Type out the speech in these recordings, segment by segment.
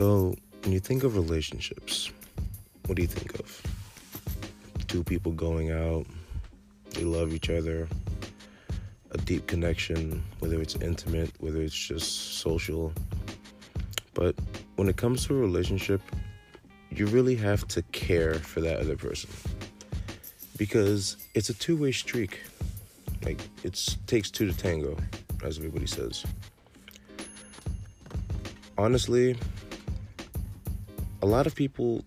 So, when you think of relationships, what do you think of? Two people going out, they love each other, a deep connection, whether it's intimate, whether it's just social. But when it comes to a relationship, you really have to care for that other person because it's a two way streak. Like, it takes two to tango, as everybody says. Honestly, a lot of people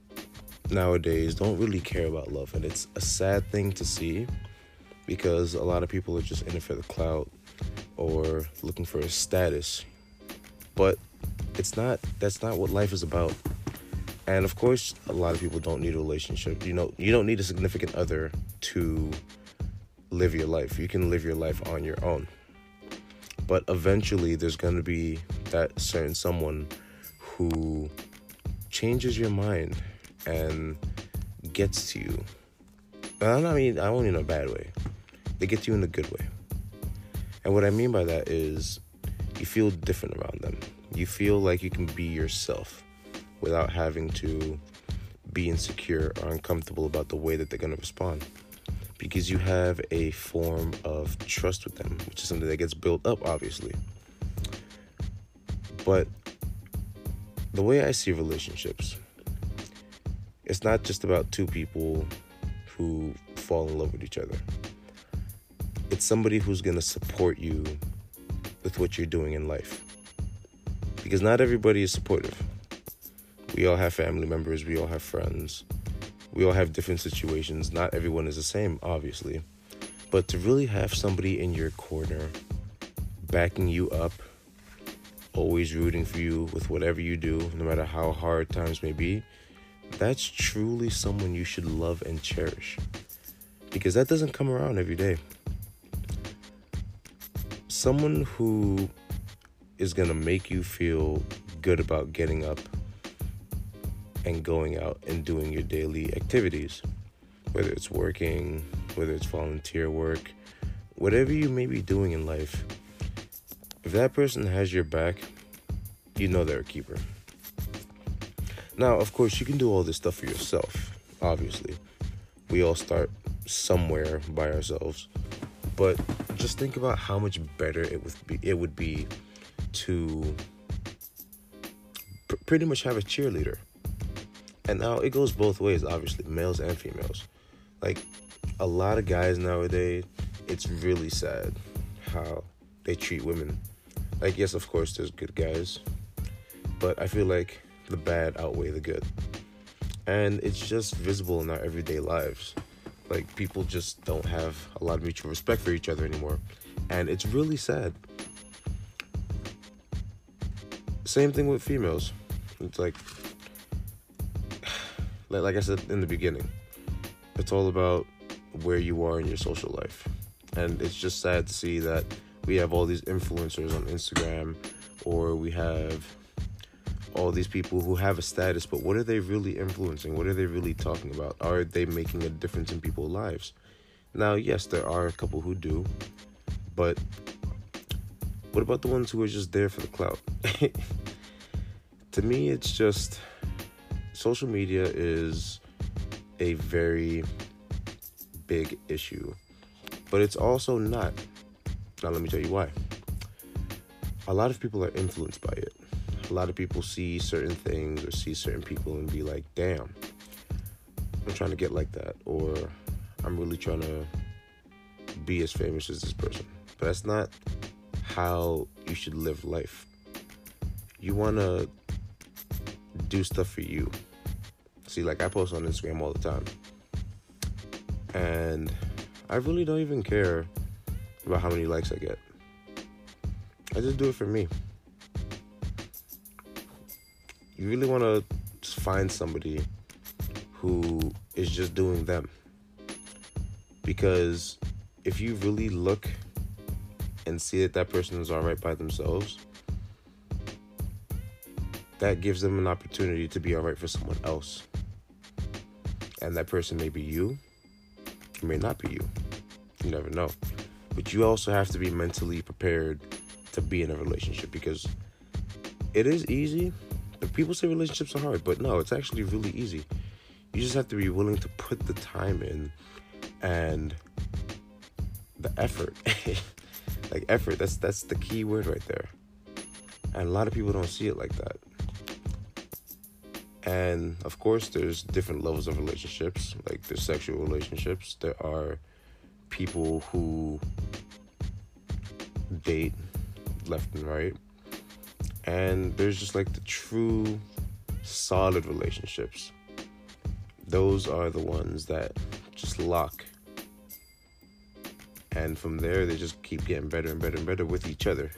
nowadays don't really care about love, and it's a sad thing to see because a lot of people are just in it for the clout or looking for a status. But it's not that's not what life is about. And of course, a lot of people don't need a relationship. You know, you don't need a significant other to live your life. You can live your life on your own. But eventually there's going to be that certain someone who changes your mind and gets to you. And I don't mean I don't mean in a bad way. They get to you in a good way. And what I mean by that is you feel different around them. You feel like you can be yourself without having to be insecure or uncomfortable about the way that they're going to respond. Because you have a form of trust with them, which is something that gets built up, obviously. But the way I see relationships, it's not just about two people who fall in love with each other. It's somebody who's going to support you with what you're doing in life. Because not everybody is supportive. We all have family members, we all have friends, we all have different situations. Not everyone is the same, obviously. But to really have somebody in your corner backing you up, always rooting for you with whatever you do, no matter how hard times may be, that's truly someone you should love and cherish. Because that doesn't come around every day. Someone who is going to make you feel good about getting up and going out and doing your daily activities, whether it's working, whether it's volunteer work, whatever you may be doing in life if that person has your back, you know they're a keeper. Now, of course, you can do all this stuff for yourself, obviously. We all start somewhere by ourselves. But just think about how much better it would be it would be to pr- pretty much have a cheerleader. And now it goes both ways, obviously, males and females. Like a lot of guys nowadays, it's really sad how they treat women like yes of course there's good guys but i feel like the bad outweigh the good. And it's just visible in our everyday lives. Like people just don't have a lot of mutual respect for each other anymore. And it's really sad. Same thing with females. It's like like i said in the beginning it's all about where you are in your social life. And it's just sad to see that we have all these influencers on Instagram or we have all these people who have a status, but what are they really influencing? What are they really talking about? Are they making a difference in people's lives? Now, yes, there are a couple who do, but what about the ones who are just there for the clout? to me, it's just social media is a very big issue, but it's also not now, let me tell you why. A lot of people are influenced by it. A lot of people see certain things or see certain people and be like, damn, I'm trying to get like that, or I'm really trying to be as famous as this person. But that's not how you should live life. You want to do stuff for you. See, like I post on Instagram all the time. And I really don't even care about how many likes I get. I just do it for me. You really want to find somebody who is just doing them. Because if you really look and see that that person is all right by themselves, that gives them an opportunity to be all right for someone else. And that person may be you, it may not be you. You never know. But you also have to be mentally prepared to be in a relationship because it is easy, people say relationships are hard, but no, it's actually really easy. You just have to be willing to put the time in and the effort. like effort, that's that's the key word right there. And a lot of people don't see it like that. And of course, there's different levels of relationships. Like there's sexual relationships. There are people who date left and right. And there's just like the true solid relationships. Those are the ones that just lock. And from there, they just keep getting better and better and better with each other.